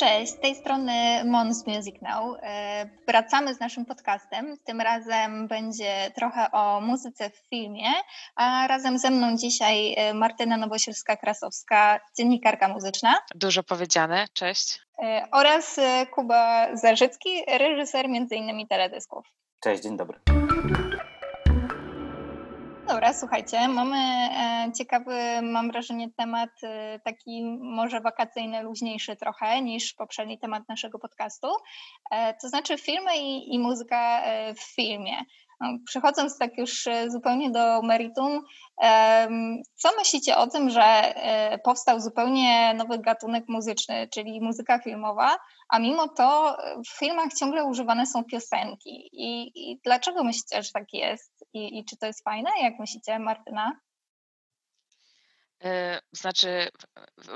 cześć, z tej strony Mons Music Now. E, wracamy z naszym podcastem. Tym razem będzie trochę o muzyce w filmie, a razem ze mną dzisiaj e, Martyna Nowosielska-Krasowska, dziennikarka muzyczna. Dużo powiedziane, cześć. E, oraz Kuba Zarzycki, reżyser m.in. teledysków. Cześć, dzień dobry. Dobra, słuchajcie, mamy e, ciekawy, mam wrażenie, temat e, taki może wakacyjny, luźniejszy trochę niż poprzedni temat naszego podcastu, e, to znaczy filmy i, i muzyka w filmie. No, przechodząc tak już zupełnie do meritum, co myślicie o tym, że powstał zupełnie nowy gatunek muzyczny, czyli muzyka filmowa, a mimo to w filmach ciągle używane są piosenki? I, i dlaczego myślicie, że tak jest? I, I czy to jest fajne? Jak myślicie, Martyna? E, znaczy,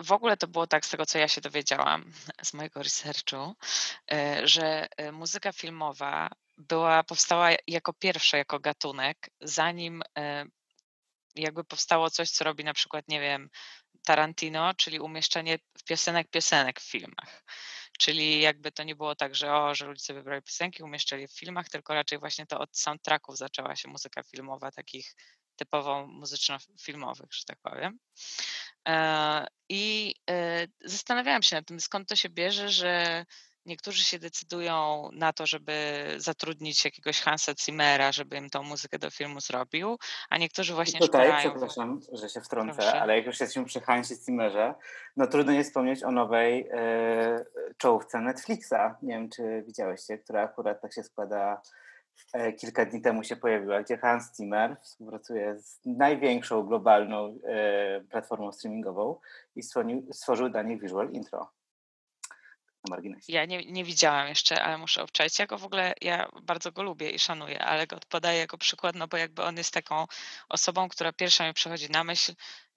w ogóle to było tak, z tego co ja się dowiedziałam z mojego researchu, e, że e, muzyka filmowa była, powstała jako pierwsza, jako gatunek, zanim jakby powstało coś, co robi na przykład, nie wiem, Tarantino, czyli umieszczenie piosenek piosenek w filmach. Czyli jakby to nie było tak, że o, że ludzie wybrali piosenki, umieszczali w filmach, tylko raczej właśnie to od soundtracków zaczęła się muzyka filmowa, takich typowo muzyczno-filmowych, że tak powiem. E, I e, zastanawiałam się nad tym, skąd to się bierze, że Niektórzy się decydują na to, żeby zatrudnić jakiegoś Hansa Zimmera, żeby im tą muzykę do filmu zrobił, a niektórzy właśnie Tutaj, szperają. przepraszam, że się wtrącę, Proszę. ale jak już jesteśmy przy Hansie Zimmerze, no trudno nie wspomnieć o nowej e, czołówce Netflixa. Nie wiem, czy widziałyście, która akurat tak się składa e, kilka dni temu się pojawiła, gdzie Hans Zimmer współpracuje z największą globalną e, platformą streamingową i stworzył, stworzył dla niej visual intro na marginesie. Ja nie, nie widziałam jeszcze, ale muszę obczaić. Ja go w ogóle, ja bardzo go lubię i szanuję, ale go podaję jako przykład, no bo jakby on jest taką osobą, która pierwsza mi przychodzi na myśl,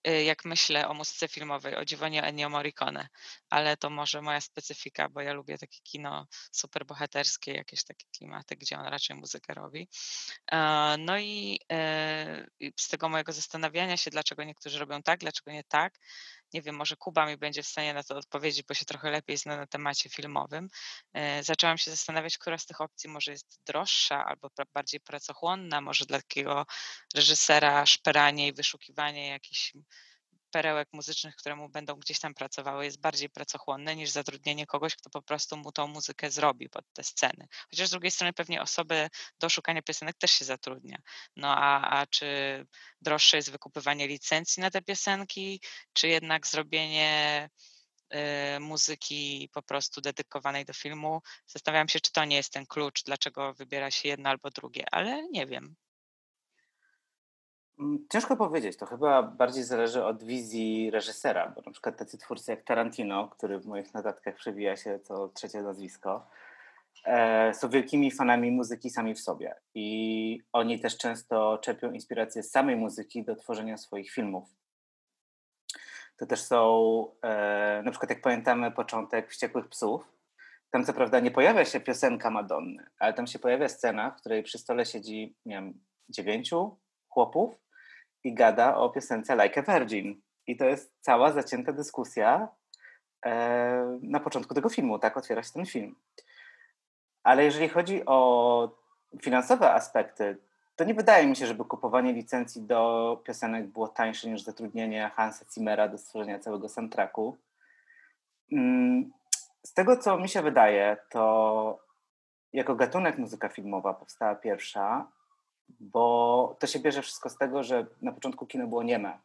y, jak myślę o muzyce filmowej, o dziwonie Ennio Morricone, ale to może moja specyfika, bo ja lubię takie kino super bohaterskie, jakieś takie klimaty, gdzie on raczej muzykę robi. E, no i e, z tego mojego zastanawiania się, dlaczego niektórzy robią tak, dlaczego nie tak, nie wiem, może Kuba mi będzie w stanie na to odpowiedzieć, bo się trochę lepiej zna na temacie filmowym. E, zaczęłam się zastanawiać, która z tych opcji może jest droższa albo bardziej pracochłonna, może dla takiego reżysera szperanie i wyszukiwanie jakichś perełek muzycznych, które mu będą gdzieś tam pracowały, jest bardziej pracochłonne niż zatrudnienie kogoś, kto po prostu mu tą muzykę zrobi pod te sceny. Chociaż z drugiej strony pewnie osoby do szukania piosenek też się zatrudnia. No a, a czy droższe jest wykupywanie licencji na te piosenki, czy jednak zrobienie y, muzyki po prostu dedykowanej do filmu. Zastanawiam się, czy to nie jest ten klucz, dlaczego wybiera się jedno albo drugie, ale nie wiem. Mm, ciężko powiedzieć, to chyba bardziej zależy od wizji reżysera, bo na przykład tacy twórcy jak Tarantino, który w moich notatkach przewija się to trzecie nazwisko, e, są wielkimi fanami muzyki sami w sobie i oni też często czerpią inspirację z samej muzyki do tworzenia swoich filmów. To też są, e, na przykład jak pamiętamy początek Wściekłych Psów, tam co prawda nie pojawia się piosenka Madonny, ale tam się pojawia scena, w której przy stole siedzi, nie wiem, dziewięciu chłopów i gada o piosence Like a Virgin. I to jest cała zacięta dyskusja e, na początku tego filmu. Tak otwiera się ten film. Ale jeżeli chodzi o finansowe aspekty, to nie wydaje mi się, żeby kupowanie licencji do piosenek było tańsze niż zatrudnienie Hansa Zimmera do stworzenia całego soundtracku. Mm, z tego, co mi się wydaje, to jako gatunek muzyka filmowa powstała pierwsza, bo to się bierze wszystko z tego, że na początku kino było nieme.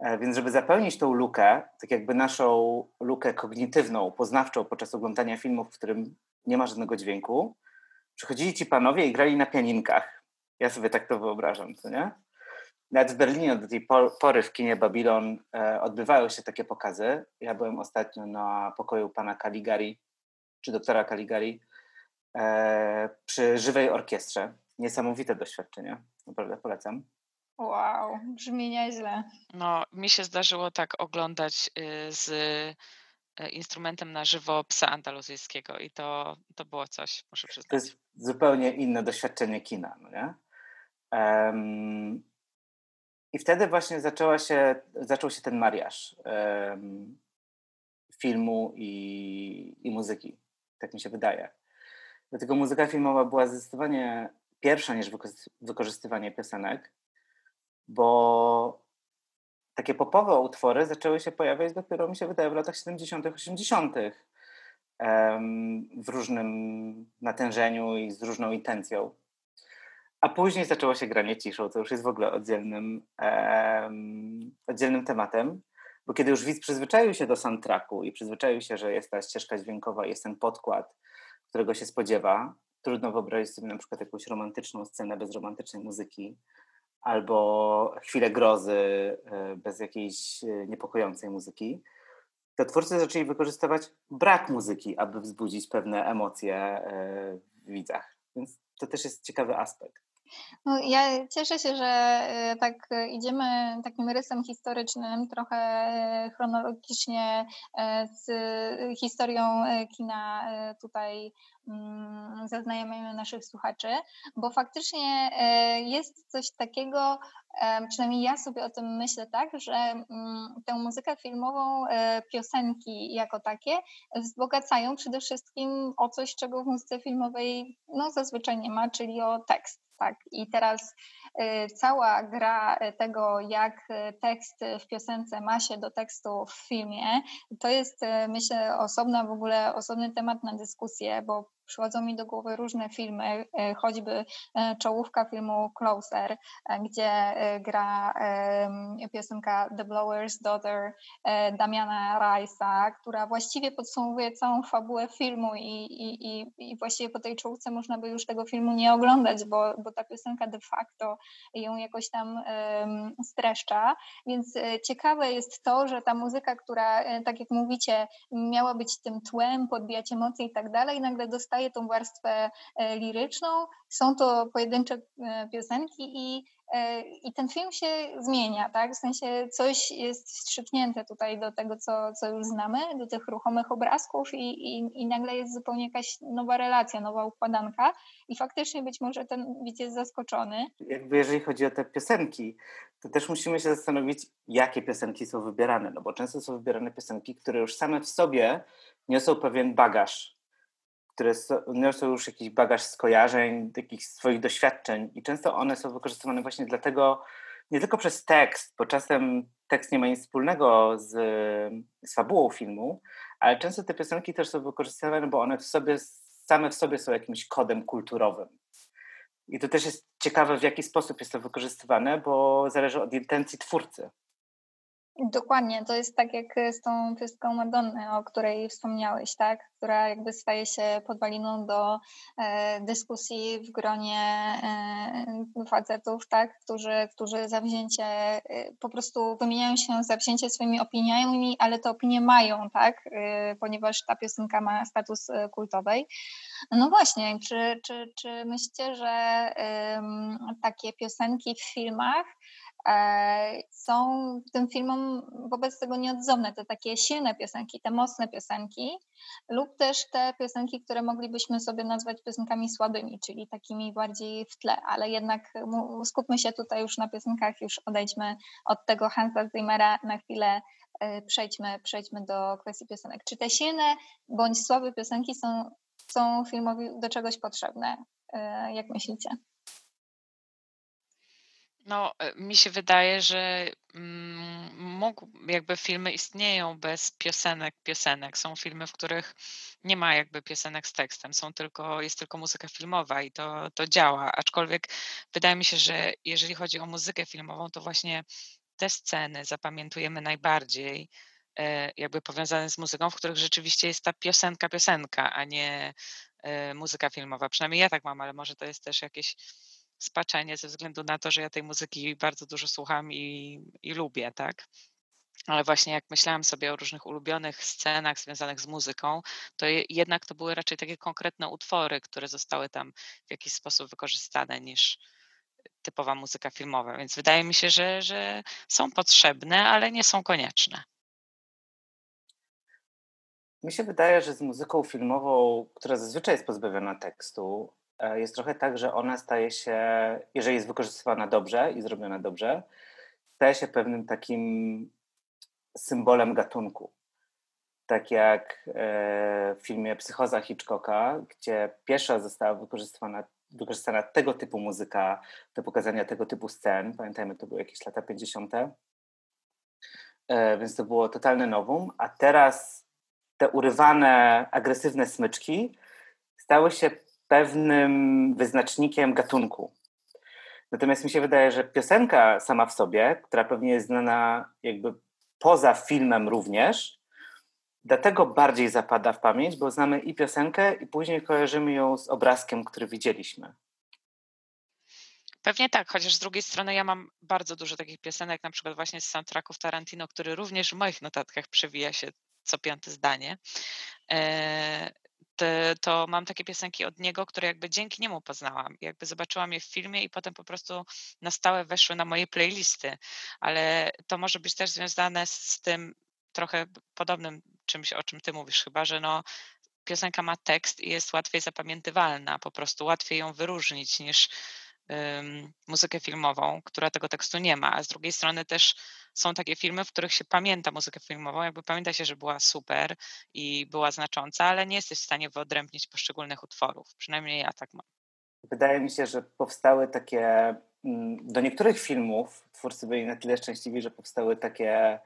E, więc żeby zapełnić tą lukę, tak jakby naszą lukę kognitywną, poznawczą podczas oglądania filmów, w którym nie ma żadnego dźwięku, przychodzili ci panowie i grali na pianinkach. Ja sobie tak to wyobrażam, co nie? Nawet w Berlinie do tej pory w kinie Babylon e, odbywają się takie pokazy. Ja byłem ostatnio na pokoju pana Caligari, czy doktora Caligari, e, przy żywej orkiestrze niesamowite doświadczenie. Naprawdę polecam. Wow, brzmi nieźle. No, mi się zdarzyło tak oglądać y, z y, instrumentem na żywo psa andaluzyjskiego i to, to było coś, muszę przyznać. To jest zupełnie inne doświadczenie kina, no nie? Um, I wtedy właśnie zaczęła się, zaczął się ten mariaż um, filmu i, i muzyki. Tak mi się wydaje. Dlatego muzyka filmowa była zdecydowanie pierwsza niż wykorzystywanie piosenek, bo takie popowe utwory zaczęły się pojawiać dopiero, mi się wydaje, w latach 70., 80., w różnym natężeniu i z różną intencją. A później zaczęło się granie ciszą, co już jest w ogóle oddzielnym, oddzielnym tematem, bo kiedy już widz przyzwyczaił się do soundtracku i przyzwyczaił się, że jest ta ścieżka dźwiękowa, jest ten podkład, którego się spodziewa, trudno wyobrazić sobie na przykład jakąś romantyczną scenę bez romantycznej muzyki, albo chwilę grozy e, bez jakiejś e, niepokojącej muzyki, to twórcy zaczęli wykorzystywać brak muzyki, aby wzbudzić pewne emocje e, w widzach. Więc to też jest ciekawy aspekt. No, ja cieszę się, że tak idziemy takim rysem historycznym, trochę chronologicznie z historią kina tutaj Mm, zaznajamiamy naszych słuchaczy, bo faktycznie e, jest coś takiego, e, przynajmniej ja sobie o tym myślę tak, że mm, tę muzykę filmową, e, piosenki jako takie wzbogacają przede wszystkim o coś, czego w muzyce filmowej no, zazwyczaj nie ma, czyli o tekst. Tak, i teraz cała gra tego, jak tekst w piosence ma się do tekstu w filmie, to jest myślę osobna w ogóle osobny temat na dyskusję, bo Przychodzą mi do głowy różne filmy, e, choćby e, czołówka filmu Closer, e, gdzie gra piosenka The Blower's Daughter Damiana Rice'a, która właściwie podsumowuje całą fabułę filmu i, i, i, właściwie po tej czołówce można by już tego filmu nie oglądać, bo, bo ta piosenka de facto ją jakoś tam streszcza. Więc ciekawe jest to, że ta muzyka, która, tak jak mówicie, miała być tym tłem, podbijać emocje i tak dalej, nagle dostaje dostaje tą warstwę e, liryczną, są to pojedyncze e, piosenki i, e, i ten film się zmienia, tak? W sensie coś jest wstrzyknięte tutaj do tego, co, co już znamy, do tych ruchomych obrazków i, i, i nagle jest zupełnie jakaś nowa relacja, nowa układanka i faktycznie być może ten widz jest zaskoczony. Jakby jeżeli chodzi o te piosenki, to też musimy się zastanowić, jakie piosenki są wybierane, no bo często są wybierane piosenki, które już same w sobie niosą pewien bagaż które niosą już jakiś bagaż skojarzeń, takich swoich doświadczeń i często one są wykorzystywane właśnie dlatego, nie tylko przez tekst, bo czasem tekst nie ma nic wspólnego z, z fabułą filmu, ale często te piosenki też są wykorzystywane, bo one w sobie, same w sobie są jakimś kodem kulturowym. I to też jest ciekawe, w jaki sposób jest to wykorzystywane, bo zależy od intencji twórcy. Dokładnie, to jest tak jak z tą piosenką Madonny, o której wspomniałeś, tak? która jakby staje się podwaliną do e, dyskusji w gronie e, facetów, tak? którzy, którzy zawzięcie, e, po prostu wymieniają się zawzięcie swoimi opiniami, ale te opinie mają, tak? E, ponieważ ta piosenka ma status e, kultowej. No właśnie, czy, czy, czy myślicie, że takie piosenki w filmach są tym filmom wobec tego nieodzowne, te takie silne piosenki, te mocne piosenki, lub też te piosenki, które moglibyśmy sobie nazwać piosenkami słabymi, czyli takimi bardziej w tle, ale jednak skupmy się tutaj już na piosenkach, już odejdźmy od tego Hansa Zimmera na chwilę, e, przejdźmy, przejdźmy do kwestii piosenek. Czy te silne bądź słabe piosenki są, są filmowi do czegoś potrzebne? E, jak myślicie? No, e, mi się wydaje, że mm, mógł, jakby filmy istnieją bez piosenek, piosenek. Są filmy, w których nie ma jakby piosenek z tekstem, są tylko, jest tylko muzyka filmowa i to, to działa. Aczkolwiek wydaje mi się, że jeżeli chodzi o muzykę filmową, to właśnie te sceny zapamiętujemy najbardziej, e, jakby powiązane z muzyką, w których rzeczywiście jest ta piosenka, piosenka, a nie e, muzyka filmowa. Przynajmniej ja tak mam, ale może to jest też jakieś spaczenie ze względu na to, że ja tej muzyki bardzo dużo słucham i, i lubię, tak? Ale właśnie jak myślałam sobie o różnych ulubionych scenach związanych z muzyką, to jednak to były raczej takie konkretne utwory, które zostały tam w jakiś sposób wykorzystane niż typowa muzyka filmowa. Więc wydaje mi się, że, że są potrzebne, ale nie są konieczne. Mi się wydaje, że z muzyką filmową, która zazwyczaj jest pozbawiona tekstu, jest trochę tak, że ona staje się, jeżeli jest wykorzystywana dobrze i zrobiona dobrze, staje się pewnym takim symbolem gatunku. tak jak w filmie Psychoza Hitchcocka, gdzie pierwsza została wykorzystana, wykorzystana tego typu muzyka do pokazania tego typu scen. Pamiętajmy, to były jakieś lata 50. Więc to było totalne nowum, a teraz te urywane, agresywne smyczki stały się pewnym wyznacznikiem gatunku. Natomiast mi się wydaje, że piosenka sama w sobie, która pewnie jest znana jakby poza filmem również, dlatego bardziej zapada w pamięć, bo znamy i piosenkę, i później kojarzymy ją z obrazkiem, który widzieliśmy. Pewnie tak, chociaż z drugiej strony ja mam bardzo dużo takich piosenek, na przykład właśnie z soundtracków Tarantino, który również w moich notatkach przewija się co piąte zdanie. To mam takie piosenki od niego, które jakby dzięki niemu poznałam. Jakby zobaczyłam je w filmie i potem po prostu na stałe weszły na moje playlisty. Ale to może być też związane z tym trochę podobnym czymś, o czym ty mówisz, chyba, że no piosenka ma tekst i jest łatwiej zapamiętywalna, po prostu łatwiej ją wyróżnić niż muzykę filmową, która tego tekstu nie ma. A z drugiej strony też są takie filmy, w których się pamięta muzykę filmową, jakby pamięta się, że była super i była znacząca, ale nie jesteś w stanie wyodrębnić poszczególnych utworów. Przynajmniej ja tak mam. Wydaje mi się, że powstały takie, mm, do niektórych filmów twórcy byli na tyle szczęśliwi, że powstały takie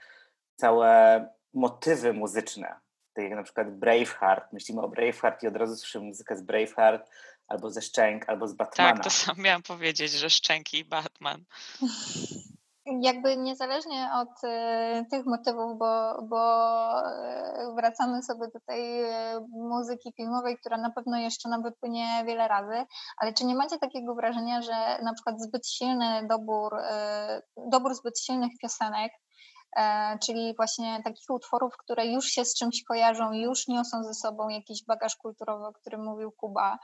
całe motywy muzyczne. Tak jak na przykład Braveheart. Myślimy o Braveheart i od razu słyszymy muzykę z Braveheart, albo ze Szczęk, albo z Batmana. Tak, to sam miałam powiedzieć, że Szczęki i Batman. jakby niezależnie od y, tych motywów, bo, bo y, wracamy sobie do tej y, muzyki filmowej, która na pewno jeszcze nam wypłynie wiele razy, ale czy nie macie takiego wrażenia, że na przykład zbyt silny dobór, dobór zbyt silnych piosenek czyli właśnie takich utworów, które już się z czymś kojarzą, już niosą ze sobą jakiś bagaż kulturowy, o którym mówił Kuba.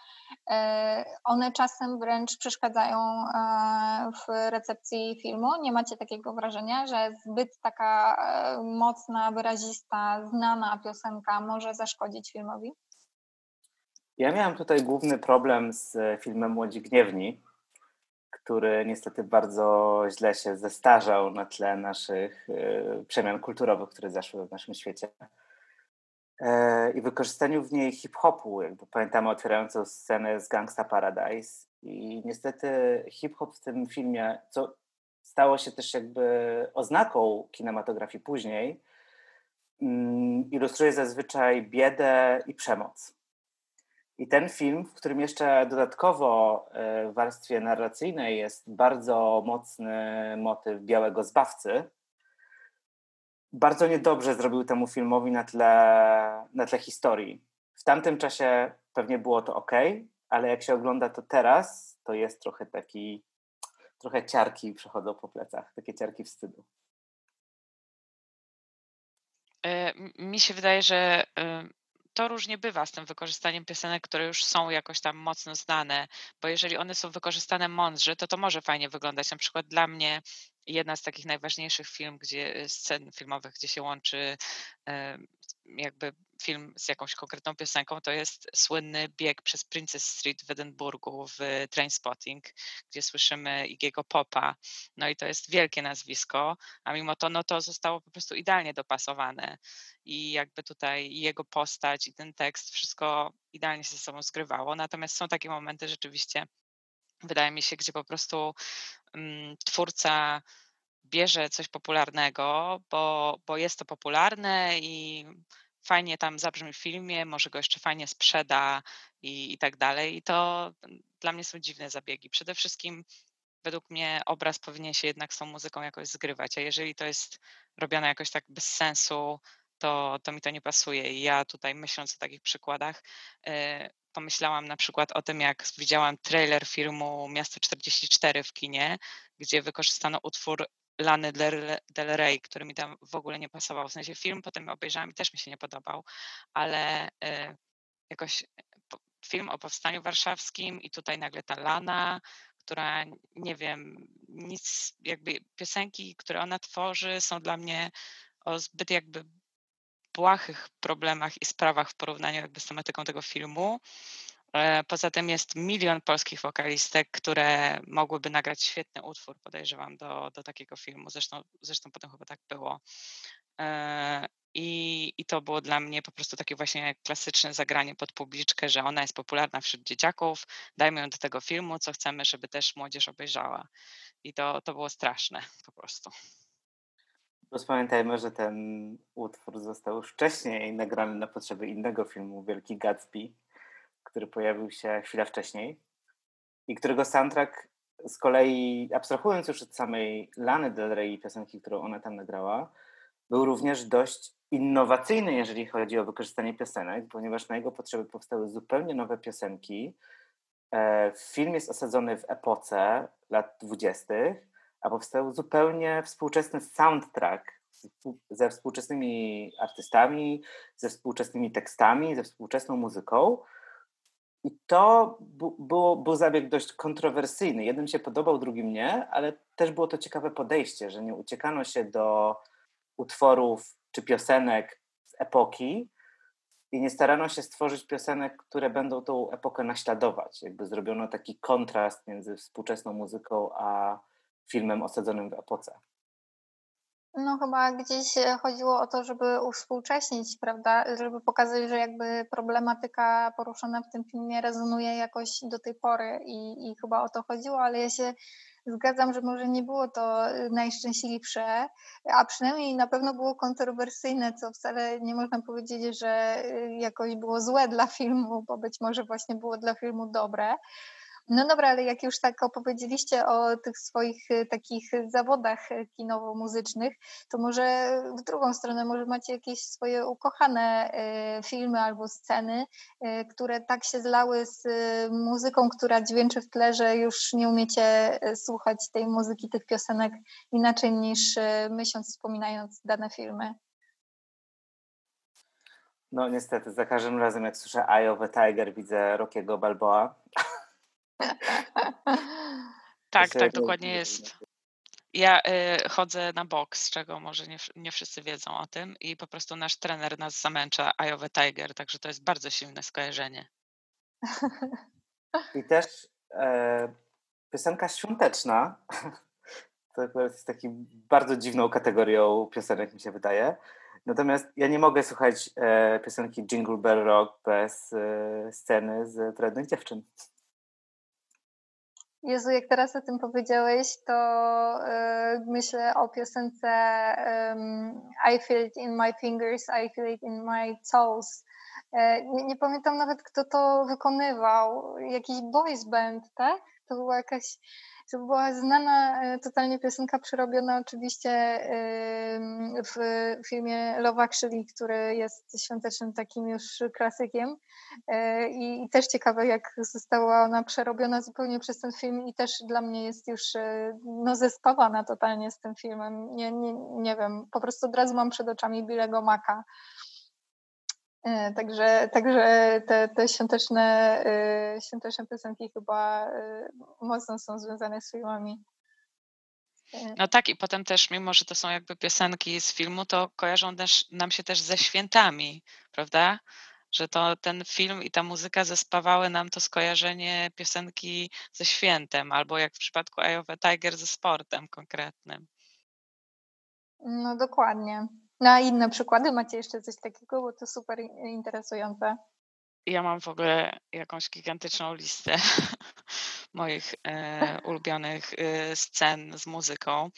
E, one czasem wręcz przeszkadzają e, w recepcji filmu. Nie macie takiego wrażenia, że zbyt taka mocna, wyrazista, znana piosenka może zaszkodzić filmowi? Ja miałam tutaj główny problem z filmem Młodzi Gniewni, który niestety bardzo źle się zestarzał na tle naszych e, przemian kulturowych, które zaszły w naszym świecie. E, I wykorzystaniu w niej hip-hopu, jakby pamiętamy otwierającą scenę z Gangsta Paradise. I niestety hip-hop w tym filmie, co stało się też jakby oznaką kinematografii później, mm, ilustruje zazwyczaj biedę i przemoc. I ten film, w którym jeszcze dodatkowo e, w warstwie narracyjnej jest bardzo mocny motyw białego zbawcy, bardzo niedobrze zrobił temu filmowi na tle, na tle historii. W tamtym czasie pewnie było to ok, ale jak się ogląda to teraz, to jest trochę taki, trochę ciarki przechodzą po plecach, takie ciarki wstydu. E, mi się wydaje, że to różnie bywa z tym wykorzystaniem piosenek, które już są jakoś tam mocno znane, bo jeżeli one są wykorzystane mądrze, to to może fajnie wyglądać. Na przykład dla mnie jedna z takich najważniejszych film, gdzie, scen filmowych, gdzie się łączy jakby film z jakąś konkretną piosenką, to jest słynny bieg przez Princess Street w Edynburgu w Trainspotting, gdzie słyszymy Igiego Popa. No i to jest wielkie nazwisko, a mimo to no to zostało po prostu idealnie dopasowane i jakby tutaj jego postać i ten tekst, wszystko idealnie się ze sobą zgrywało. Natomiast są takie momenty rzeczywiście, wydaje mi się, gdzie po prostu um, twórca bierze coś popularnego, bo, bo jest to popularne i fajnie tam zabrzmi w filmie, może go jeszcze fajnie sprzeda i, i tak dalej. I to dla mnie są dziwne zabiegi. Przede wszystkim według mnie obraz powinien się jednak z tą muzyką jakoś zgrywać, a jeżeli to jest robione jakoś tak bez sensu, to, to mi to nie pasuje. I ja tutaj myśląc o takich przykładach, yy, pomyślałam na przykład o tym, jak widziałam trailer filmu Miasto 44 w kinie, gdzie wykorzystano utwór Lany Del Rey, który mi tam w ogóle nie pasował. W sensie film potem obejrzałam i też mi się nie podobał, ale y, jakoś film o powstaniu warszawskim i tutaj nagle ta Lana, która nie wiem, nic, jakby piosenki, które ona tworzy, są dla mnie o zbyt jakby błahych problemach i sprawach w porównaniu jakby z tematyką tego filmu. E, poza tym jest milion polskich wokalistek, które mogłyby nagrać świetny utwór, podejrzewam, do, do takiego filmu. Zresztą, zresztą potem chyba tak było. E, I, I to było dla mnie po prostu takie właśnie klasyczne zagranie pod publiczkę, że ona jest popularna wśród dzieciaków, dajmy ją do tego filmu, co chcemy, żeby też młodzież obejrzała. I to, to było straszne po prostu. Pamiętajmy, że ten utwór został już wcześniej nagrany na potrzeby innego filmu, Wielki Gatsby, który pojawił się chwilę wcześniej i którego soundtrack z kolei, abstrahując już od samej Lany Del Rey i piosenki, którą ona tam nagrała, był również dość innowacyjny, jeżeli chodzi o wykorzystanie piosenek, ponieważ na jego potrzeby powstały zupełnie nowe piosenki. E, film jest osadzony w epoce lat dwudziestych, a powstał zupełnie współczesny soundtrack ze współczesnymi artystami, ze współczesnymi tekstami, ze współczesną muzyką. I to był, był zabieg dość kontrowersyjny. Jednym się podobał, drugim nie, ale też było to ciekawe podejście, że nie uciekano się do utworów czy piosenek z epoki i nie starano się stworzyć piosenek, które będą tą epokę naśladować. Jakby zrobiono taki kontrast między współczesną muzyką a filmem osadzonym w epoce. No chyba gdzieś e, chodziło o to, żeby uwspółcześnić, prawda, żeby pokazać, że jakby problematyka poruszona w tym filmie rezonuje jakoś do tej pory i, i chyba o to chodziło, ale ja się zgadzam, że może nie było to e, najszczęśliwsze, a przynajmniej na pewno było kontrowersyjne, co wcale nie można powiedzieć, że e, jakoś było złe dla filmu, bo być może właśnie było dla filmu dobre. No dobra, ale jak już tak opowiedzieliście o tych swoich y, takich zawodach y, kinowo-muzycznych, to może w drugą stronę, może macie jakieś swoje ukochane y, filmy albo sceny, które tak się zlały z muzyką, która dźwięczy w tle, że już nie umiecie słuchać tej muzyki, tych piosenek inaczej niż myśląc, wspominając dane filmy. No niestety, za każdym razem jak słyszę Eye of a Tiger widzę Rockiego Balboa. tak, tak, dokładnie jest. Ja y, chodzę na boks, czego może nie, nie wszyscy wiedzą o tym i po prostu nasz trener nas zamęcza Iowa Tiger, także to jest bardzo silne skojarzenie. I też e, piosenka świąteczna, to jest taką bardzo dziwną kategorią piosenek mi się wydaje. Natomiast ja nie mogę słuchać e, piosenki Jingle Bell Rock bez e, sceny z Wrednych Dziewczyn. Jezu, jak teraz o tym powiedziałeś, to y, myślę o piosence I feel it in my fingers, I feel it in my toes. E, nie, nie, pamiętam nawet, kto to wykonywał. Jakiś boys band, tak? To była jakaś to była znana e, totalnie piosenka przerobiona oczywiście w filmie Love Actually, który jest świątecznym takim już klasykiem e, i też ciekawe jak została ona przerobiona zupełnie przez ten film i też dla mnie jest już e, no, zespawana totalnie z tym filmem. Nie, nie, nie wiem, po prostu od razu mam przed oczami Billego Maka. E, także, także te, te świąteczne, e, świąteczne piosenki chyba e, mocno są związane z filmami. No tak, i potem też, mimo że to są jakby piosenki z filmu, to kojarzą też, nam się też ze świętami, prawda? Że to ten film i ta muzyka zespawały nam to skojarzenie piosenki ze świętem, albo jak w przypadku Eye Tiger ze sportem konkretnym. No dokładnie. Na inne przykłady macie jeszcze coś takiego, bo to super interesujące. Ja mam w ogóle jakąś gigantyczną listę moich e, ulubionych e, scen z muzyką.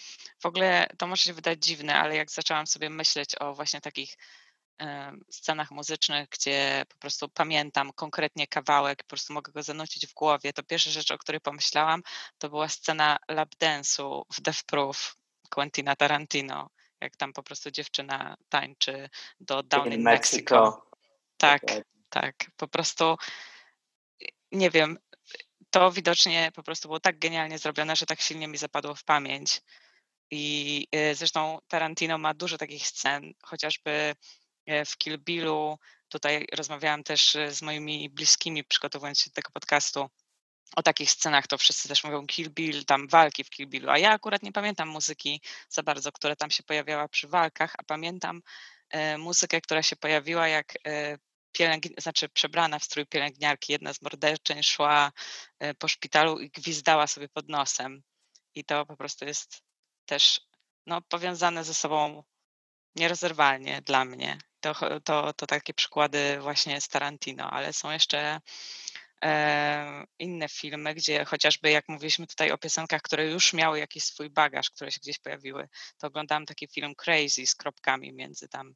W ogóle to może się wydać dziwne, ale jak zaczęłam sobie myśleć o właśnie takich e, scenach muzycznych, gdzie po prostu pamiętam konkretnie kawałek, po prostu mogę go zanucić w głowie, to pierwsza rzecz, o której pomyślałam, to była scena lap dance'u w Death Proof Quentina Tarantino jak tam po prostu dziewczyna tańczy do Down in, in Mexico. Mexico. Tak, tak, tak. Po prostu nie wiem, to widocznie po prostu było tak genialnie zrobione, że tak silnie mi zapadło w pamięć. I y, zresztą Tarantino ma dużo takich scen, chociażby y, w Kill Billu. Tutaj rozmawiałam też y, z moimi bliskimi, przygotowując się do tego podcastu o takich scenach to wszyscy też mówią Kill Bill, tam walki w Kill Billu, a ja akurat nie pamiętam muzyki za bardzo, która tam się pojawiała przy walkach, a pamiętam e, muzykę, która się pojawiła jak e, znaczy przebrana w strój pielęgniarki, jedna z morderczyń szła e, po szpitalu i gwizdała sobie pod nosem. I to po prostu jest też no, powiązane ze sobą nierozerwalnie dla mnie. To, to, to takie przykłady właśnie z Tarantino, ale są jeszcze inne filmy, gdzie chociażby jak mówiliśmy tutaj o piosenkach, które już miały jakiś swój bagaż, które się gdzieś pojawiły, to oglądałam taki film Crazy z kropkami między tam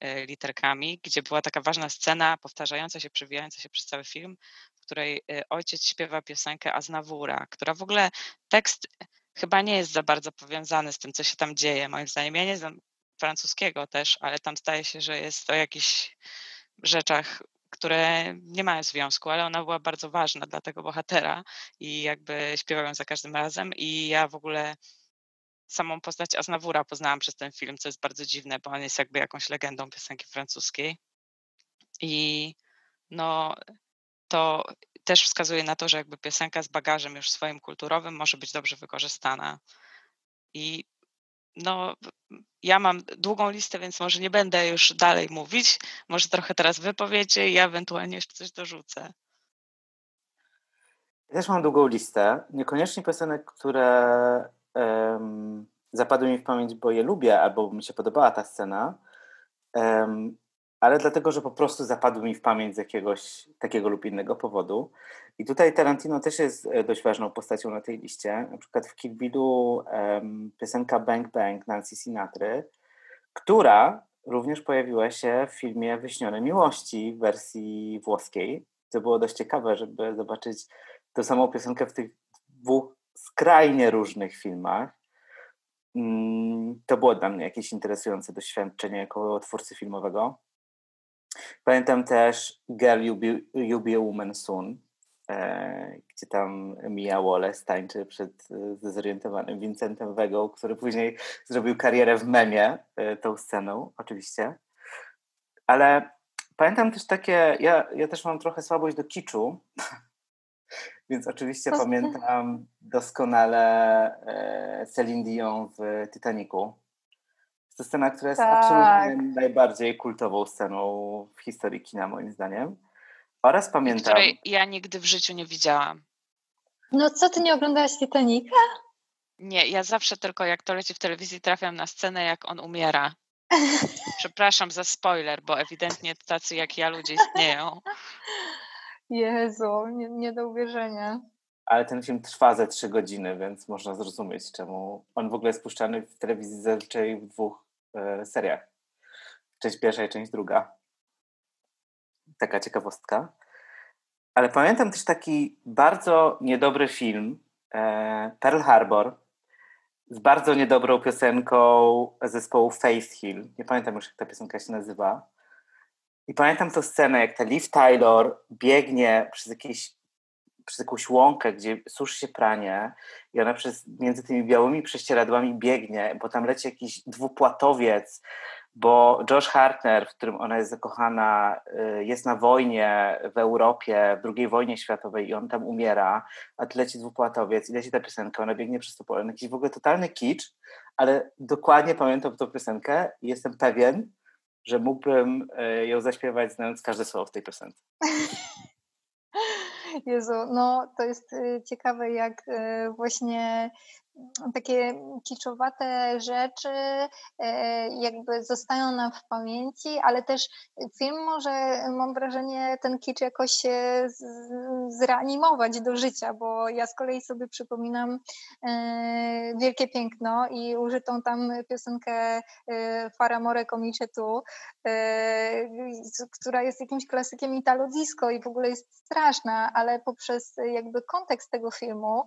e, literkami, gdzie była taka ważna scena, powtarzająca się, przewijająca się przez cały film, w której e, ojciec śpiewa piosenkę Aznawura, która w ogóle tekst chyba nie jest za bardzo powiązany z tym, co się tam dzieje, moim zdaniem. Ja nie znam francuskiego też, ale tam staje się, że jest o jakichś rzeczach, które nie mają związku, ale ona była bardzo ważna dla tego bohatera i jakby śpiewają za każdym razem i ja w ogóle samą postać Aznawura poznałam przez ten film, co jest bardzo dziwne, bo on jest jakby jakąś legendą piosenki francuskiej. I no to też wskazuje na to, że jakby piosenka z bagażem już swoim kulturowym może być dobrze wykorzystana. I no, ja mam długą listę, więc może nie będę już dalej mówić. Może trochę teraz wypowiecie i ja ewentualnie jeszcze coś dorzucę. Ja też mam długą listę. Niekoniecznie piosenek, które um, zapadły mi w pamięć, bo je lubię, albo mi się podobała ta scena, um, ale dlatego, że po prostu zapadły mi w pamięć z jakiegoś takiego lub innego powodu. I tutaj Tarantino też jest e, dość ważną postacią na tej liście. Na przykład w Kill Billu um, piosenka Bang Bang Nancy Sinatry, która również pojawiła się w filmie Wyśnione Miłości w wersji włoskiej. To było dość ciekawe, żeby zobaczyć tę samą piosenkę w tych dwóch skrajnie różnych filmach. Mm, to było dla mnie jakieś interesujące doświadczenie jako twórcy filmowego. Pamiętam też Girl You Be, you Be a Woman Soon, e, gdzie tam Mia Wallace tańczy przed e, zorientowanym Vincentem Wegą, który później zrobił karierę w memie e, tą sceną, oczywiście. Ale pamiętam też takie, ja, ja też mam trochę słabość do kiczu, więc oczywiście pamiętam doskonale e, Celine Dion w Titanicu to scena, która jest tak. absolutnie najbardziej kultową sceną w historii kina, moim zdaniem. Oraz pamiętam... Której ja nigdy w życiu nie widziałam. No co, ty nie oglądałaś Titanica? Nie, ja zawsze tylko jak to leci w telewizji trafiam na scenę, jak on umiera. Przepraszam za spoiler, bo ewidentnie tacy jak ja ludzie istnieją. Jezu, nie, nie do uwierzenia. Ale ten film trwa ze trzy godziny, więc można zrozumieć, czemu on w ogóle jest puszczany w telewizji zazwyczaj w dwóch seriach. Część pierwsza i część druga. Taka ciekawostka. Ale pamiętam też taki bardzo niedobry film e, Pearl Harbor z bardzo niedobrą piosenką zespołu Faith Hill. Nie pamiętam już, jak ta piosenka się nazywa. I pamiętam tę scenę, jak ta Liv Taylor biegnie przez jakieś przez jakąś łąkę, gdzie suszy się pranie i ona przez, między tymi białymi prześcieradłami biegnie, bo tam leci jakiś dwupłatowiec, bo Josh Hartner, w którym ona jest zakochana, y, jest na wojnie w Europie, w II wojnie światowej i on tam umiera, a tu leci dwupłatowiec i leci ta piosenka, ona biegnie przez to pole. Jakiś w ogóle totalny kicz, ale dokładnie pamiętam tę piosenkę i jestem pewien, że mógłbym y, ją zaśpiewać znając każde słowo w tej piosence. Jezu, no to jest y, ciekawe, jak y, właśnie takie kiczowate rzeczy e, jakby zostają nam w pamięci, ale też film może, mam wrażenie, ten kicz jakoś zreanimować do życia, bo ja z kolei sobie przypominam e, Wielkie Piękno i użytą tam piosenkę e, Faramore Comice Tu, która jest jakimś klasykiem Italo i w ogóle jest straszna, ale poprzez jakby kontekst tego filmu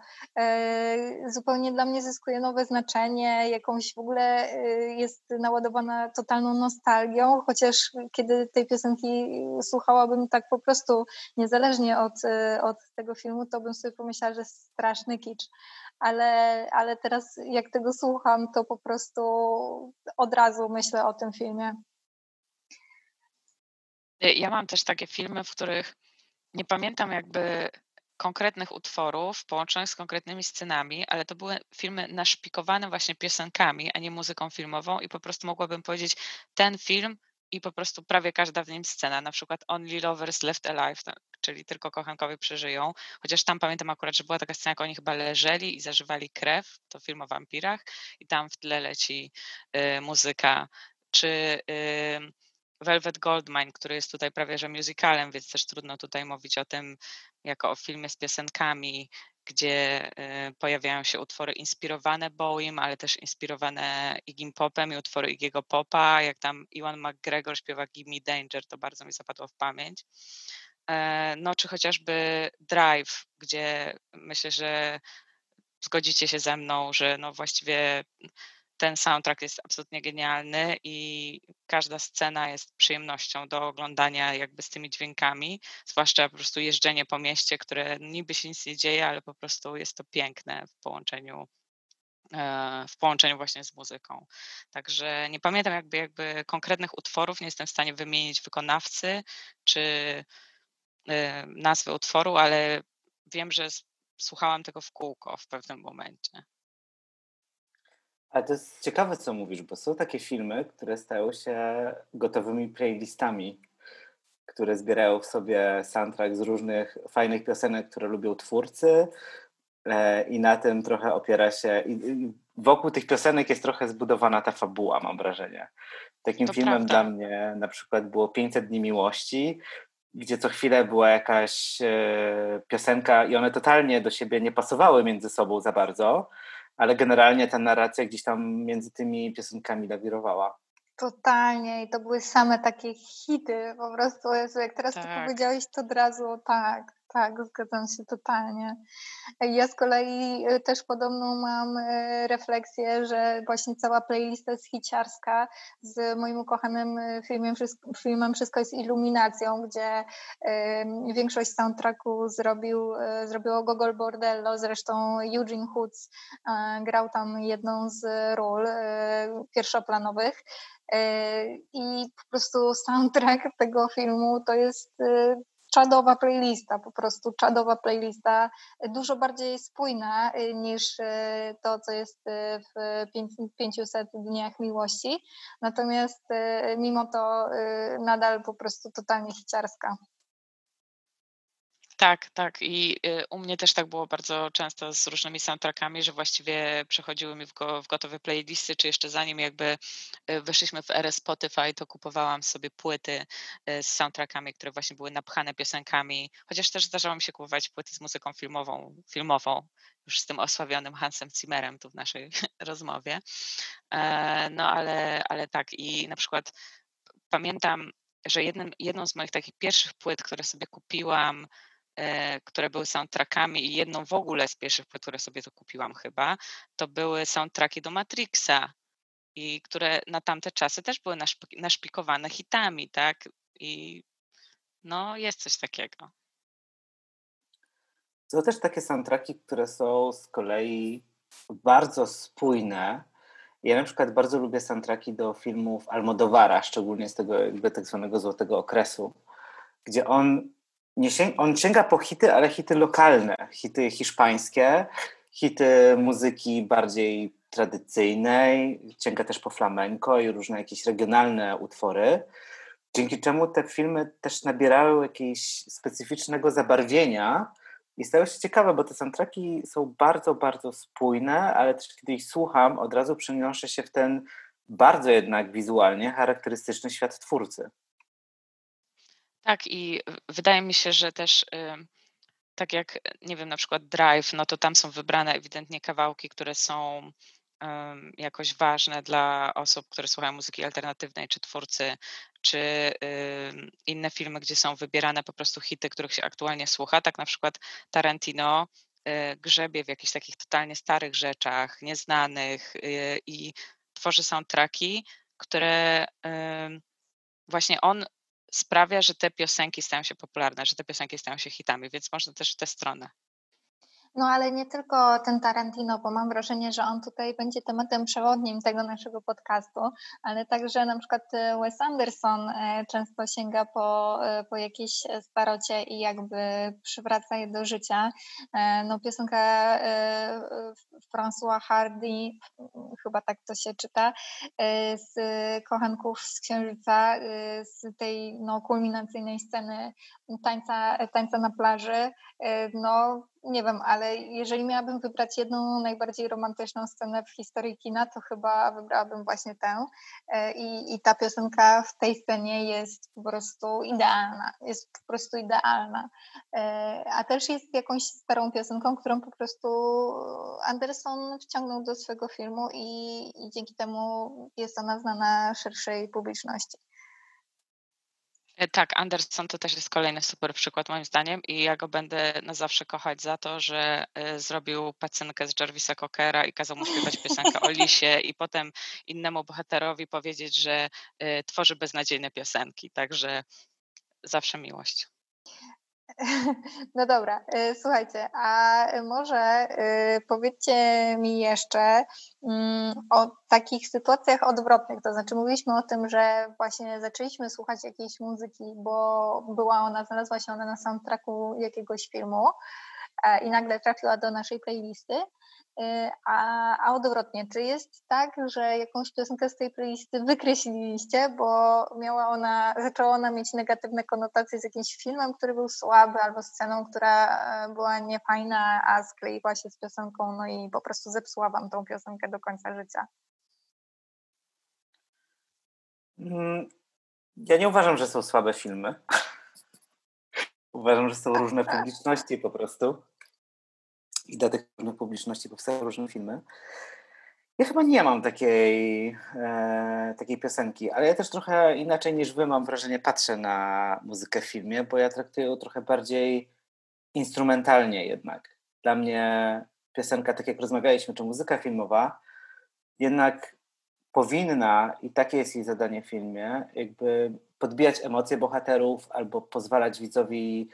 zupełnie dla mnie zyskuje nowe znaczenie, jakąś w ogóle y, jest naładowana totalną nostalgią, chociaż kiedy tej piosenki słuchałabym tak po prostu niezależnie od, y, od tego filmu, to bym sobie pomyślała, że straszny kicz. Ale, ale teraz jak tego słucham, to po prostu od razu myślę o tym filmie. Ja mam też takie filmy, w których nie pamiętam jakby konkretnych utworów połączonych z konkretnymi scenami, ale to były filmy naszpikowane właśnie piosenkami, a nie muzyką filmową i po prostu mogłabym powiedzieć ten film i po prostu prawie każda w nim scena, na przykład Only Lovers Left Alive, czyli tylko kochankowie przeżyją, chociaż tam pamiętam akurat, że była taka scena, jak oni chyba leżeli i zażywali krew, to film o wampirach i tam w tle leci y, muzyka. Czy Velvet Goldmine, który jest tutaj prawie że musicalem, więc też trudno tutaj mówić o tym jako o filmie z piosenkami, gdzie y, pojawiają się utwory inspirowane Bowiem, ale też inspirowane Iggy Popem i utwory Iggy'ego Popa, jak tam Iwan McGregor śpiewa Give Me Danger, to bardzo mi zapadło w pamięć. E, no czy chociażby Drive, gdzie myślę, że zgodzicie się ze mną, że no właściwie ten soundtrack jest absolutnie genialny i każda scena jest przyjemnością do oglądania jakby z tymi dźwiękami, zwłaszcza po prostu jeżdżenie po mieście, które niby się nic nie dzieje, ale po prostu jest to piękne w połączeniu e, w połączeniu właśnie z muzyką. Także nie pamiętam jakby, jakby konkretnych utworów, nie jestem w stanie wymienić wykonawcy czy e, nazwy utworu, ale wiem, że słuchałam tego w kółko w pewnym momencie. Ale to jest ciekawe, co mówisz, bo są takie filmy, które stają się gotowymi playlistami, które zbierają w sobie soundtrack z różnych fajnych piosenek, które lubią twórcy e, i na tym trochę opiera się. I wokół tych piosenek jest trochę zbudowana ta fabuła, mam wrażenie. Takim to filmem prawda. dla mnie na przykład było 500 dni miłości, gdzie co chwilę była jakaś e, piosenka i one totalnie do siebie nie pasowały między sobą za bardzo, ale generalnie ta narracja gdzieś tam między tymi piosenkami lawirowała. Totalnie i to były same takie hity, po prostu, jak teraz tak. to powiedziałeś, to od razu tak. Tak, zgadzam się totalnie. Ja z kolei y, też podobną mam y, refleksję, że właśnie cała playlista jest hiciarska z moim ukochanym y, filmem, filmem Wszystko jest iluminacją, gdzie większość soundtracku zrobił, zrobiło Gogol Bordello, zresztą Eugene Hoods grał tam jedną z ról pierwszoplanowych. I po prostu soundtrack tego filmu to jest czadowa playlista, po prostu czadowa playlista, dużo bardziej spójna y, niż y, to, co jest y, w 500 dniach miłości. Natomiast mimo to nadal po prostu totalnie hiciarska. Tak, tak. I y, u mnie też tak było bardzo często z różnymi soundtrackami, że właściwie przechodziły mi w, go, w gotowe playlisty, czy jeszcze zanim jakby y, w erę Spotify, to kupowałam sobie płyty y, z soundtrackami, które właśnie były napchane piosenkami, chociaż też zdarzało mi się kupować płyty z muzyką filmową, filmową już z tym osławionym Hansem Zimmerem tu w naszej rozmowie. E, no ale, ale tak i na przykład pamiętam, że jednym, jedną z moich takich pierwszych płyt, które sobie kupiłam, które były soundtrackami i jedną w ogóle z pierwszych które sobie to kupiłam chyba, to były soundtracki do Matrixa i które na tamte czasy też były naszpikowane hitami, tak? I no jest coś takiego. Są też takie soundtracki, które są z kolei bardzo spójne. Ja na przykład bardzo lubię soundtracki do filmów Almodowara, szczególnie z tego jakby tak zwanego złotego okresu, gdzie on nie sięga, on sięga po hity, ale hity lokalne, hity hiszpańskie, hity muzyki bardziej tradycyjnej, sięga też po flamenco i różne jakieś regionalne utwory, dzięki czemu te filmy też nabierały jakiegoś specyficznego zabarwienia i stały się ciekawe, bo te soundtracki są bardzo, bardzo spójne, ale też kiedy ich słucham, od razu przenoszę się w ten bardzo jednak wizualnie charakterystyczny świat twórcy. Tak, i wydaje mi się, że też tak jak, nie wiem, na przykład Drive, no to tam są wybrane ewidentnie kawałki, które są jakoś ważne dla osób, które słuchają muzyki alternatywnej, czy twórcy, czy inne filmy, gdzie są wybierane po prostu hity, których się aktualnie słucha. Tak na przykład Tarantino y, grzebie w jakichś takich totalnie starych rzeczach, nieznanych y, i tworzy soundtracki, które właśnie on sprawia, że te piosenki stają się popularne, że te piosenki stają się hitami, więc można też w tę stronę. No ale nie tylko ten Tarantino, bo mam wrażenie, że on tutaj będzie tematem przewodnim tego naszego podcastu, ale także na przykład e, Wes Anderson e, często sięga po, e, po jakieś starocie i jakby przywraca je do życia. No piosenka François Hardy, chyba tak to się czyta, z Kochanków z Księżyca, z tej no, kulminacyjnej sceny tańca, tańca na plaży, no nie wiem, ale jeżeli miałabym wybrać jedną najbardziej romantyczną scenę w historii kina, to chyba wybrałabym właśnie tę. E, I, I ta piosenka w tej scenie jest po prostu idealna. Jest po prostu idealna. E, a też jest jakąś starą piosenką, którą po prostu Anderson wciągnął do swojego filmu i, i dzięki temu jest ona znana szerszej publiczności. E, tak, Anderson to też jest kolejny super przykład moim zdaniem i ja go będę na zawsze kochać za to, że e, zrobił pacynkę z Jarvisa Cockera i kazał mu śpiewać piosenkę o lisie i potem innemu bohaterowi powiedzieć, że e, tworzy beznadziejne piosenki, także zawsze miłość. No dobra, y, słuchajcie, a może y, powiedzcie mi jeszcze mm, o takich sytuacjach odwrotnych, to znaczy mówiliśmy o tym, że właśnie zaczęliśmy słuchać jakiejś muzyki, bo była ona, znalazła się ona na soundtracku jakiegoś filmu e, i nagle trafiła do naszej playlisty, a, a odwrotnie, czy jest tak, że jakąś piosenkę z tej playlisty wykreśliliście, bo miała ona, zaczęła ona mieć negatywne konotacje z jakimś filmem, który był słaby, albo sceną, która e, była niefajna, a skleiła się z piosenką, no i po prostu zepsuła wam tą piosenkę do końca życia? Mm, ja nie uważam, że są słabe filmy. uważam, że są różne publiczności po prostu i dla tych publiczności powstają różne filmy. Ja chyba nie mam takiej, e, takiej piosenki, ale ja też trochę inaczej niż wy mam wrażenie patrzę na muzykę w filmie, bo ja traktuję ją trochę bardziej instrumentalnie jednak. Dla mnie piosenka, tak jak rozmawialiśmy, czy muzyka filmowa, jednak powinna, i takie jest jej zadanie w filmie, jakby podbijać emocje bohaterów albo pozwalać widzowi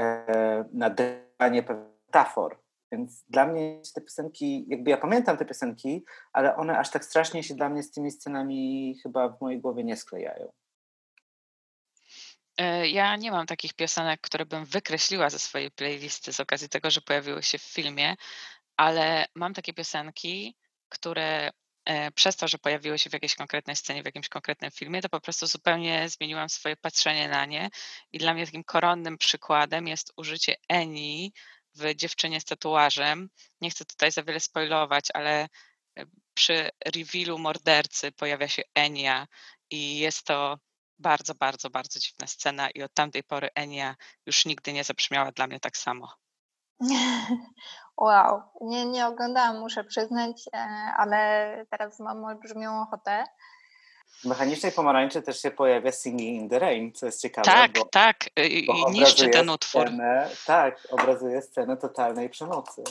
e, na danie metafor. Więc dla mnie te piosenki, jakby ja pamiętam te piosenki, ale one aż tak strasznie się dla mnie z tymi scenami chyba w mojej głowie nie sklejają. E, ja nie mam takich piosenek, które bym wykreśliła ze swojej playlisty z okazji tego, że pojawiły się w filmie, ale mam takie piosenki, które e, przez to, że pojawiły się w jakiejś konkretnej scenie, w jakimś konkretnym filmie, to po prostu zupełnie zmieniłam swoje patrzenie na nie. I dla mnie takim koronnym przykładem jest użycie Eni w Dziewczynie z tatuażem. Nie chcę tutaj za wiele spoilować, ale e, przy revealu mordercy pojawia się Enia i jest to bardzo, bardzo, bardzo dziwna scena i od tamtej pory Enia już nigdy nie zabrzmiała dla mnie tak samo. Wow, nie, nie oglądałam, muszę przyznać, e, ale teraz mam olbrzymią ochotę. W mechanicznej pomarańczy też się pojawia Singing in the Rain, co jest ciekawe. Tak, bo, tak, i niszczy ten utwór. Scenę, tak, obrazuje scenę totalnej przemocy.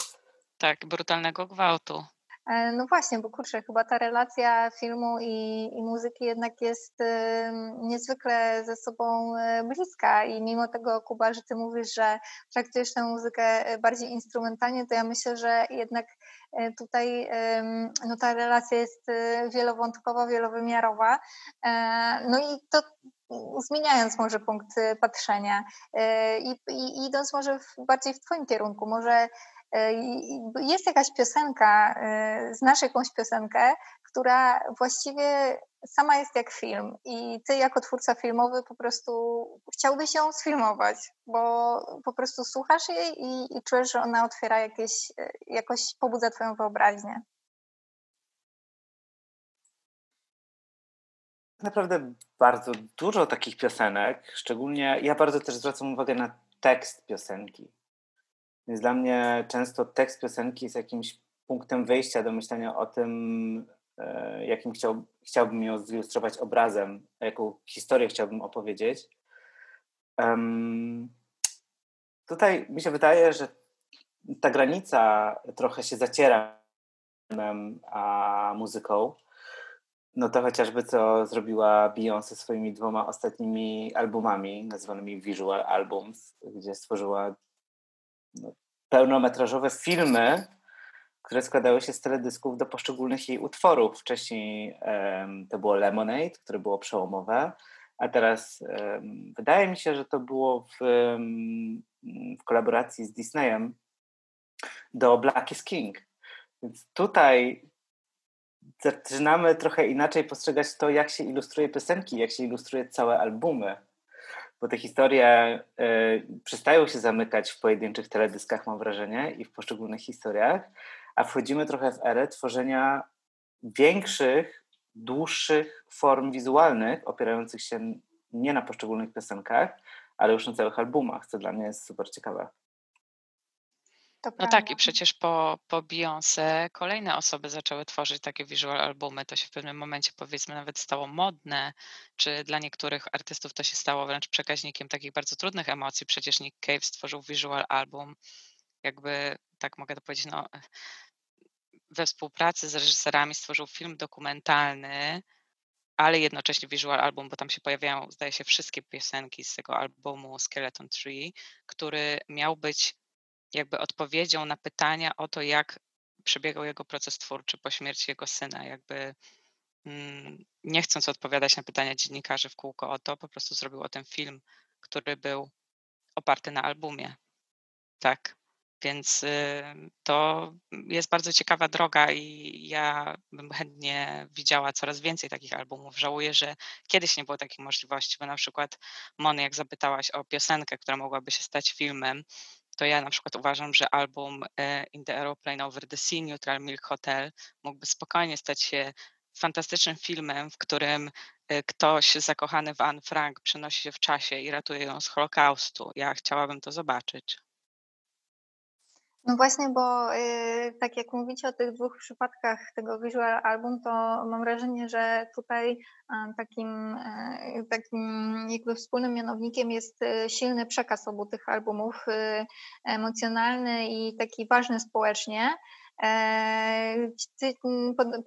Tak, brutalnego gwałtu. E, no właśnie, bo kurczę, chyba ta relacja filmu i, i muzyki jednak jest y, niezwykle ze sobą y, bliska i mimo tego, Kuba, że ty mówisz, że traktujesz tę muzykę bardziej instrumentalnie, to ja myślę, że jednak y, tutaj no, ta relacja jest wielowątkowa, wielowymiarowa. No i to zmieniając może punkt patrzenia i, i idąc może w, bardziej w Twoim kierunku, może E, jest jakaś piosenka, e, znasz jakąś piosenkę, która właściwie sama jest jak film i ty jako twórca filmowy po prostu chciałbyś ją sfilmować, bo po prostu słuchasz jej i, i czujesz, że ona otwiera jakieś, e, jakoś pobudza twoją wyobraźnię. Naprawdę bardzo dużo takich piosenek, szczególnie ja bardzo też zwracam uwagę na tekst piosenki więc dla mnie często tekst piosenki jest jakimś punktem wyjścia do myślenia o tym, jakim chciał, chciałbym ją zilustrować obrazem, jaką historię chciałbym opowiedzieć. Um, tutaj mi się wydaje, że ta granica trochę się zaciera a muzyką. No to chociażby co zrobiła Beyoncé swoimi dwoma ostatnimi albumami, nazwanymi Visual Albums, gdzie stworzyła no, pełnometrażowe filmy, które składały się z teledysków do poszczególnych jej utworów. Wcześniej um, to było Lemonade, które było przełomowe, a teraz um, wydaje mi się, że to było w, w kolaboracji z Disneyem do Black is King. Więc tutaj zaczynamy trochę inaczej postrzegać to, jak się ilustruje piosenki, jak się ilustruje całe albumy. bo te historie y, przestają się zamykać w pojedynczych teledyskach, mam wrażenie, i w poszczególnych historiach, a wchodzimy trochę w erę tworzenia większych, dłuższych form wizualnych, opierających się nie na poszczególnych piosenkach, ale już na całych albumach, co dla mnie jest super ciekawe. no tak, i przecież po, po Beyoncé kolejne osoby zaczęły tworzyć takie visual albumy. To się w pewnym momencie powiedzmy nawet stało modne, czy dla niektórych artystów to się stało wręcz przekaźnikiem takich bardzo trudnych emocji. Przecież Nick Cave stworzył visual album, jakby tak mogę to powiedzieć, no, we współpracy z reżyserami stworzył film dokumentalny, ale jednocześnie visual album, bo tam się pojawiają, zdaje się, wszystkie piosenki z tego albumu Skeleton Tree, który miał być jakby odpowiedzią na pytania o to, jak przebiegał jego proces twórczy po śmierci jego syna. Jakby mm, nie chcąc odpowiadać na pytania dziennikarzy w kółko o to, po prostu zrobił o tym film, który był oparty na albumie. Tak. Więc to jest bardzo ciekawa droga i ja bym chętnie widziała coraz więcej takich albumów. Żałuję, że kiedyś nie było takich możliwości, bo na przykład Mony, jak zapytałaś o piosenkę, która mogłaby się stać filmem, to ja na przykład uważam, że album y, In the Aeroplane Over the Sea, Neutral Milk Hotel mógłby spokojnie stać się fantastycznym filmem, w którym y, ktoś zakochany w Anne Frank przenosi się w czasie i ratuje ją z Holokaustu. Ja chciałabym to zobaczyć. No właśnie, bo y, tak jak mówicie o tych dwóch przypadkach tego visual album, to mam wrażenie, że tutaj takim, e, takim jakby wspólnym mianownikiem jest y, silny przekaz obu tych albumów, y, emocjonalny i taki ważny społecznie. E,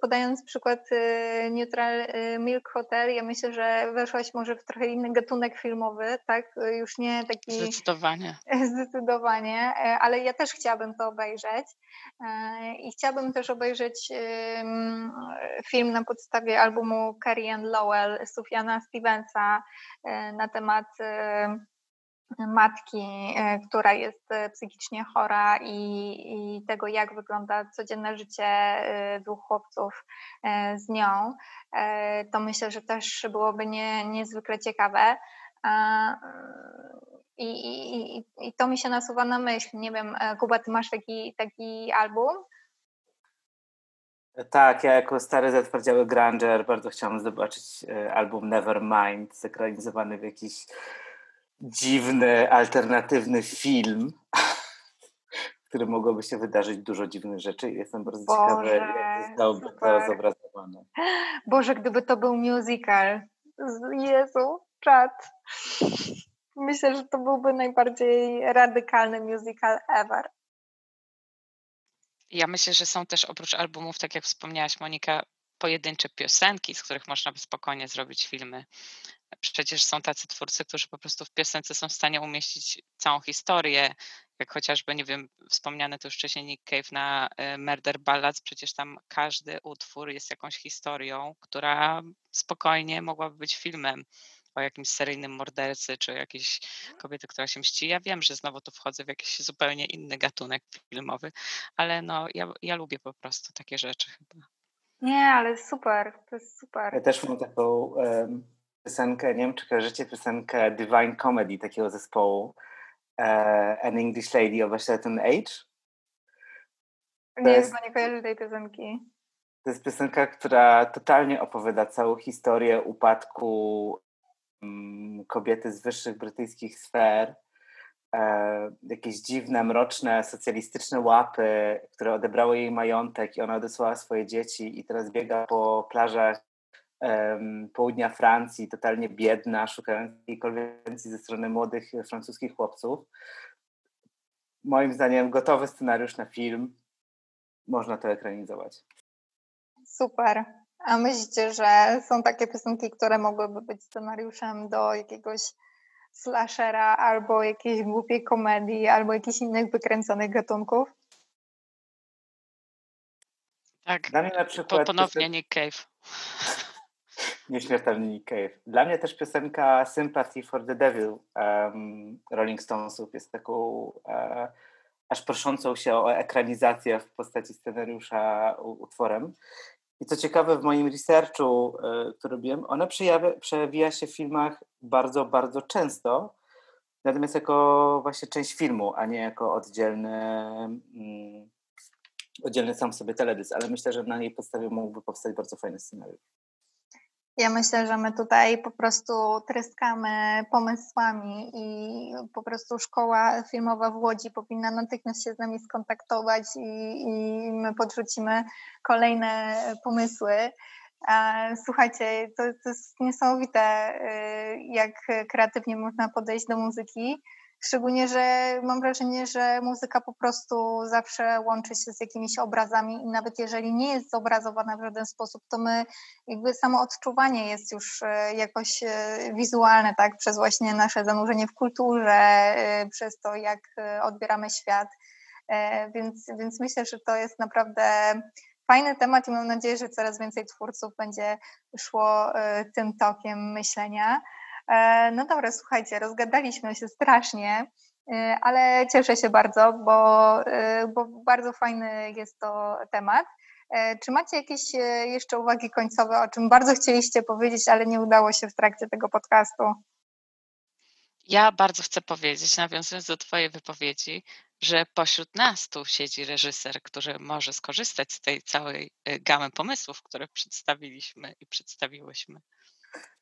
podając przykład y, Neutral y, Milk Hotel, ja myślę, że weszłaś może w trochę inny gatunek filmowy, tak? Już nie taki. Zdecydowanie. Zdecydowanie, e, ale ja też chciałabym to obejrzeć. E, I chciałabym też obejrzeć film na podstawie albumu Carrie and Lowell Sufiana Stevensa na temat matki, e, która jest e, psychicznie chora i, i, tego, jak wygląda codzienne życie e, dwóch chłopców z nią, to myślę, że też byłoby nie, niezwykle ciekawe. I, i, I to mi się nasuwa na myśl. Nie wiem, Kuba, ty masz taki, taki album? Tak, ja jako stary zatwardziały Granger bardzo chciałam zobaczyć album Nevermind, zekranizowany w jakiś dziwny, alternatywny film, w którym mogłoby się wydarzyć dużo dziwnych rzeczy jestem bardzo Boże, ciekawy, jak zostałoby to zobrazowane. Boże, gdyby to był musical. Jezu, czad. Myślę, że to byłby najbardziej radykalny musical ever. Ja myślę, że są też oprócz albumów, tak jak wspomniałaś Monika, pojedyncze piosenki, z których można by spokojnie zrobić filmy. Przecież są tacy twórcy, którzy po prostu w piosence są w stanie umieścić całą historię, jak chociażby, nie wiem, wspomniany tu już wcześniej Nick Cave na y, Murder Ballads, przecież tam każdy utwór jest jakąś historią, która spokojnie mogłaby być filmem o jakimś seryjnym mordercy, czy jakiejś kobiety, która się mści. Ja wiem, że znowu tu wchodzę w jakiś zupełnie inny gatunek filmowy, ale no ja, ja lubię po prostu takie rzeczy chyba. Nie, ale super, to jest super. Ja też mam taką um, piosenkę, nie wiem czy kojarzycie piosenkę Divine Comedy takiego zespołu uh, An English Lady of a Certain Age. nie, jest, chyba nie kojarzę tej piosenki. To jest piosenka, która totalnie opowiada całą historię upadku um, kobiety z wyższych brytyjskich sfer jakieś dziwne, mroczne, socjalistyczne łapy, które odebrały jej majątek i ona odesłała swoje dzieci i teraz biega po plażach um, południa Francji, totalnie biedna, szukając jakiejkolwiek ze strony młodych francuskich chłopców. Moim zdaniem gotowy scenariusz na film. Można to ekranizować. Super. A myślicie, że są takie piosenki, które mogłyby być scenariuszem do jakiegoś slashera, albo jakiejś głupiej komedii, albo jakichś innych wykręconych gatunków. Tak, Dla mnie na przykład ponownie Nick Cave. Nieśmiertelny Nick Cave. Dla mnie też piosenka Sympathy for the Devil um, Rolling Stonesów jest taką uh, aż proszącą się o ekranizację w postaci scenariusza utworem. I co ciekawe, w moim researchu, który robiłem, ona przejawia, przewija się w filmach bardzo, bardzo często, natomiast jako właśnie część filmu, a nie jako oddzielny, mm, oddzielny sam sobie teledysk, ale myślę, że na jej podstawie mógłby powstać bardzo fajny scenariusz. Ja myślę, że my tutaj po prostu tryskamy pomysłami i po prostu szkoła filmowa w Łodzi powinna natychmiast się z nami skontaktować i, i my podrzucimy kolejne pomysły. Słuchajcie, to, to jest niesamowite, y, jak kreatywnie można podejść do muzyki. Szczególnie, że mam wrażenie, że muzyka po prostu zawsze łączy się z jakimiś obrazami i nawet jeżeli nie jest zobrazowana w żaden sposób, to my jakby samo odczuwanie jest już e, jakoś e, wizualne, tak, przez właśnie nasze zanurzenie w kulturze, e, przez to, jak odbieramy świat. Więc, więc myślę, że to jest naprawdę fajny temat i mam nadzieję, że coraz więcej twórców będzie szło tym tokiem myślenia. E, no dobra, słuchajcie, rozgadaliśmy się strasznie, e, ale cieszę się bardzo, bo, e, bo bardzo fajny jest to temat. Czy macie jakieś jeszcze uwagi końcowe, o czym bardzo chcieliście powiedzieć, ale nie udało się w trakcie tego podcastu? Ja bardzo chcę powiedzieć, nawiązując do Twojej wypowiedzi, że pośród nas tu siedzi reżyser, który może skorzystać z tej całej gamy pomysłów, które przedstawiliśmy i przedstawiłyśmy.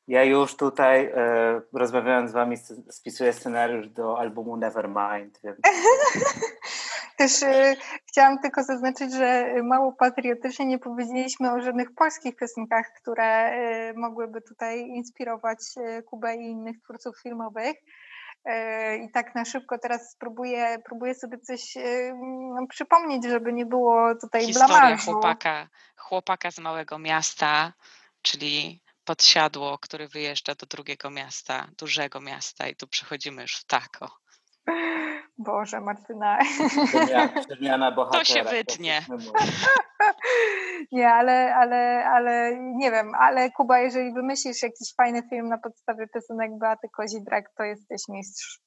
Ja już tutaj e, rozmawiając z wami spisuję scenariusz do albumu Nevermind. Więc... Też e, chciałam tylko zaznaczyć, że mało patriotycznie nie powiedzieliśmy o żadnych polskich piosenkach, które e, mogłyby tutaj inspirować e, Kubę i innych twórców filmowych. E, I tak na szybko teraz spróbuję, próbuję sobie coś e, no, przypomnieć, żeby nie było tutaj Historia blamarzu. chłopaka, chłopaka z małego miasta, czyli podsiadło, który wyjeżdża do drugiego miasta, dużego miasta i tu przechodzimy już w tako. Boże, Martyna. Przemiana bohatera. To się wytnie. Nie, ale, ale, ale nie wiem, ale Kuba, jeżeli wymyślisz jakiś fajny film na podstawie piosenek Beaty Kozidrak, to jesteś mistrz.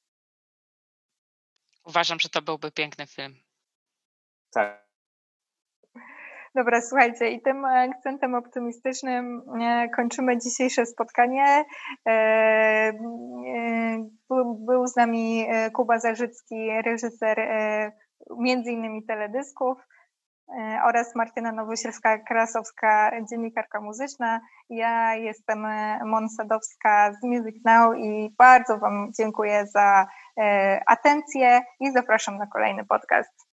Uważam, że to byłby piękny film. Tak. Dobra, słuchajcie, i tym akcentem optymistycznym e, kończymy dzisiejsze spotkanie. E, e, był z nami Kuba Zarzycki, reżyser między innymi teledysków oraz Martyna Nowosielska-Krasowska, dziennikarka muzyczna. Ja jestem Mon Sadowska z Music Now i bardzo Wam dziękuję za atencję i zapraszam na kolejny podcast.